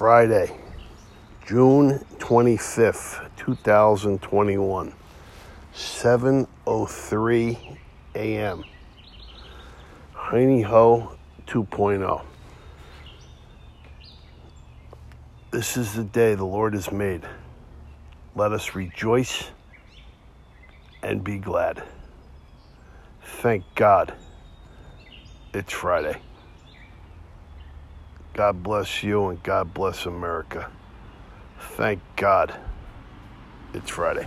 Friday, June 25th, 2021, 7:03 a.m. Heiny Ho 2.0. This is the day the Lord has made. Let us rejoice and be glad. Thank God it's Friday. God bless you and God bless America. Thank God it's Friday.